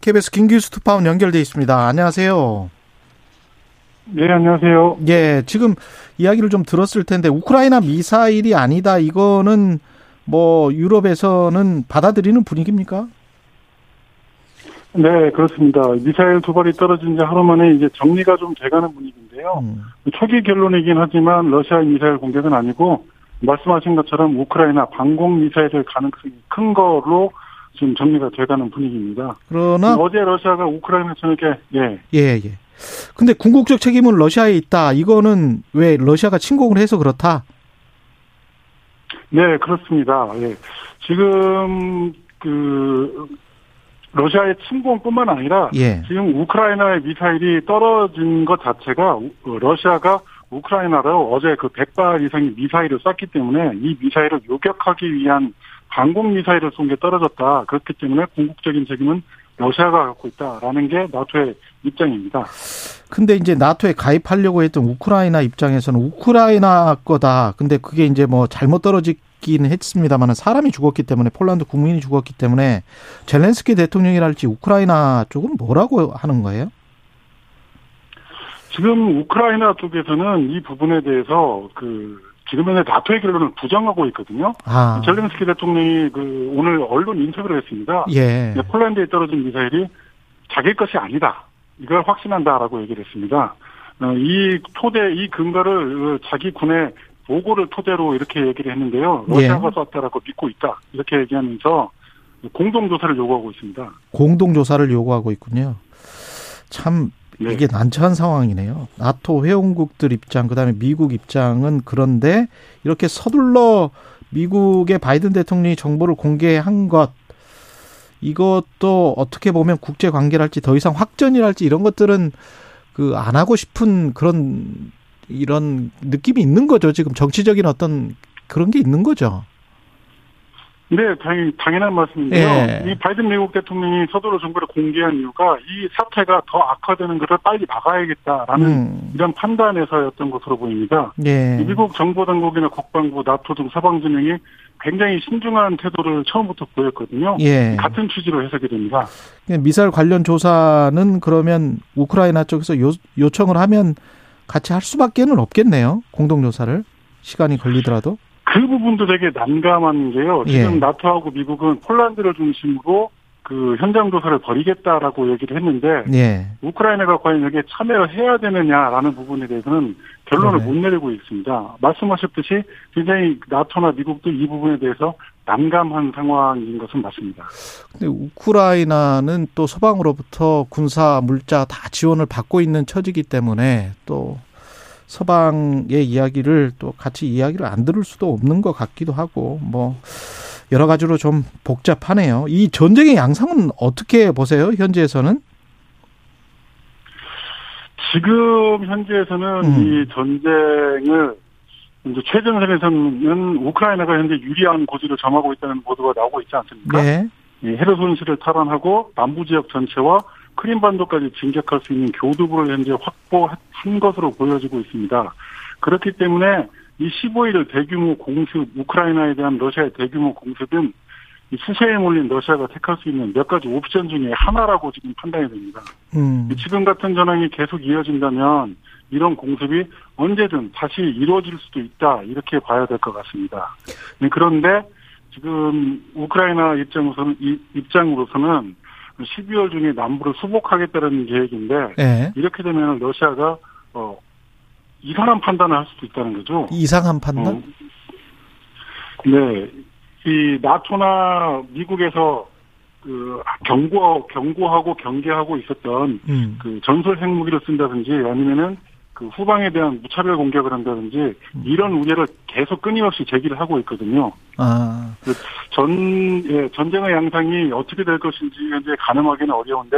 KBS 김규수 특파원 연결돼 있습니다. 안녕하세요. 네, 안녕하세요. 예, 지금 이야기를 좀 들었을 텐데 우크라이나 미사일이 아니다. 이거는 뭐 유럽에서는 받아들이는 분위기입니까? 네, 그렇습니다. 미사일 두 발이 떨어진 지 하루 만에 이제 정리가 좀 돼가는 분위기인데요. 음. 초기 결론이긴 하지만 러시아의 미사일 공격은 아니고 말씀하신 것처럼 우크라이나 방공 미사일을 가능성이 큰 걸로 지금 정리가 돼가는 분위기입니다. 그러나 어제 러시아가 우크라이나 전역에 예. 예, 예. 근데 궁극적 책임은 러시아에 있다. 이거는 왜 러시아가 침공을 해서 그렇다? 네, 그렇습니다. 예. 지금 그 러시아의 침공뿐만 아니라 예. 지금 우크라이나의 미사일이 떨어진 것 자체가 어, 러시아가 우크라이나로 어제 그 100발 이상의 미사일을 쐈기 때문에 이 미사일을 요격하기 위한 방공 미사일을 쏜 게 떨어졌다. 그렇기 때문에 궁극적인 책임은 러시아가 갖고 있다라는 게 나토의 입장입니다. 근데 이제 나토에 가입하려고 했던 우크라이나 입장에서는 우크라이나 거다. 근데 그게 이제 뭐 잘못 떨어지긴 했습니다만 사람이 죽었기 때문에 폴란드 국민이 죽었기 때문에 젤렌스키 대통령이랄지 우크라이나 쪽은 뭐라고 하는 거예요? 지금 우크라이나 쪽에서는 이 부분에 대해서 그 지금 현재 나토의 결론을 부정하고 있거든요. 아. 젤렌스키 대통령이 그 오늘 언론 인터뷰를 했습니다. 예. 폴란드에 떨어진 미사일이 자기 것이 아니다. 이걸 확신한다라고 얘기를 했습니다. 어, 이 토대, 이 근거를 어, 자기 군의 보고를 토대로 이렇게 얘기를 했는데요. 러시아가 예. 쐈다라고 믿고 있다. 이렇게 얘기하면서 공동조사를 요구하고 있습니다. 공동조사를 요구하고 있군요. 참 네. 이게 난처한 상황이네요. 나토 회원국들 입장, 그 다음에 미국 입장은 그런데 이렇게 서둘러 미국의 바이든 대통령이 정보를 공개한 것, 이것도 어떻게 보면 국제 관계랄지 더 이상 확전이랄지 이런 것들은 그 안 하고 싶은 그런 이런 느낌이 있는 거죠. 지금 정치적인 어떤 그런 게 있는 거죠. 네, 당연, 당연한 말씀인데요. 예. 이 바이든 미국 대통령이 서두로 정보를 공개한 이유가 이 사태가 더 악화되는 것을 빨리 막아야겠다라는 음. 이런 판단에서였던 것으로 보입니다. 예. 미국 정보 당국이나 국방부, 나토 등 서방 진영이 굉장히 신중한 태도를 처음부터 보였거든요. 예. 같은 취지로 해석이 됩니다. 미사일 관련 조사는 그러면 우크라이나 쪽에서 요, 요청을 하면 같이 할 수밖에는 없겠네요. 공동 조사를 시간이 걸리더라도. 그 부분도 되게 난감한 게요. 지금 예. 나토하고 미국은 폴란드를 중심으로 그 현장 조사를 벌이겠다라고 얘기를 했는데 예. 우크라이나가 과연 여기에 참여를 해야 되느냐라는 부분에 대해서는 결론을 네. 못 내리고 있습니다. 말씀하셨듯이 굉장히 나토나 미국도 이 부분에 대해서 난감한 상황인 것은 맞습니다. 근데 우크라이나는 또 서방으로부터 군사 물자 다 지원을 받고 있는 처지기 때문에 또 서방의 이야기를 또 같이 이야기를 안 들을 수도 없는 것 같기도 하고 뭐 여러 가지로 좀 복잡하네요. 이 전쟁의 양상은 어떻게 보세요? 현지에서는? 지금 현지에서는 음. 이 전쟁을 이제 최전선에서는 우크라이나가 현재 유리한 고지를 점하고 있다는 보도가 나오고 있지 않습니까? 네. 헤르손시를 탈환하고 남부 지역 전체와 크림반도까지 진격할 수 있는 교두부를 현재 확보한 것으로 보여지고 있습니다. 그렇기 때문에 이 15일 대규모 공습, 우크라이나에 대한 러시아의 대규모 공습은 이 수세에 몰린 러시아가 택할 수 있는 몇 가지 옵션 중에 하나라고 지금 판단이 됩니다. 음. 지금 같은 전황이 계속 이어진다면 이런 공습이 언제든 다시 이루어질 수도 있다 이렇게 봐야 될 것 같습니다. 네, 그런데 지금 우크라이나 입장으로서는 입장으로서는 12월 중에 남부를 수복하겠다는 계획인데 네. 이렇게 되면 러시아가 어 이상한 판단을 할 수도 있다는 거죠. 이상한 판단? 어, 네, 이 나토나 미국에서 그 경고 경고하고 경계하고 있었던 음. 그 전술 핵무기를 쓴다든지 아니면은 그 후방에 대한 무차별 공격을 한다든지 음. 이런 우려를 계속 끊임없이 제기를 하고 있거든요. 아. 그 전 예, 전쟁의 양상이 어떻게 될 것인지 현재 가늠하기는 어려운데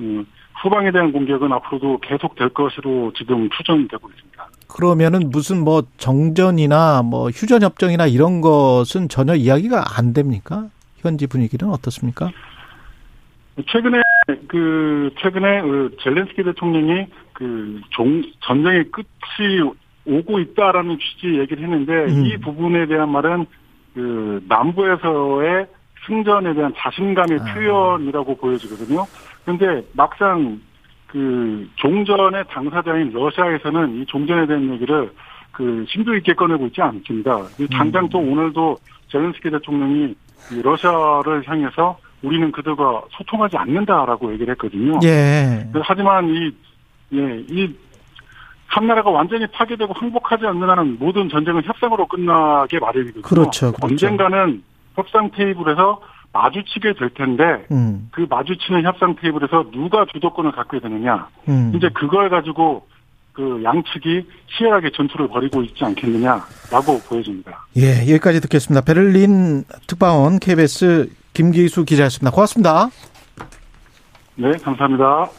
음, 후방에 대한 공격은 앞으로도 계속 될 것으로 지금 추정되고 있습니다. 그러면은 무슨 뭐 정전이나 뭐 휴전 협정이나 이런 것은 전혀 이야기가 안 됩니까? 현지 분위기는 어떻습니까? 최근에 그 최근에 그 젤렌스키 대통령이 그 종, 전쟁의 끝이 오고 있다라는 취지 얘기를 했는데 음. 이 부분에 대한 말은 그 남부에서의 승전에 대한 자신감의 아. 표현이라고 보여지거든요. 근데 막상 그 종전의 당사자인 러시아에서는 이 종전에 대한 얘기를 그 심도 있게 꺼내고 있지 않습니다. 당장 또 음. 오늘도 젤렌스키 대통령이 러시아를 향해서 우리는 그들과 소통하지 않는다라고 얘기를 했거든요. 예. 하지만 이, 예, 이, 한 나라가 완전히 파괴되고 항복하지 않는 한은 모든 전쟁은 협상으로 끝나게 마련이거든요. 그렇죠, 그렇죠. 언젠가는 협상 테이블에서 마주치게 될 텐데 음. 그 마주치는 협상 테이블에서 누가 주도권을 갖게 되느냐 음. 이제 그걸 가지고 그 양측이 치열하게 전투를 벌이고 있지 않겠느냐라고 보여집니다. 예, 여기까지 듣겠습니다. 베를린 특파원 KBS 김기수 기자였습니다. 고맙습니다. 네, 감사합니다.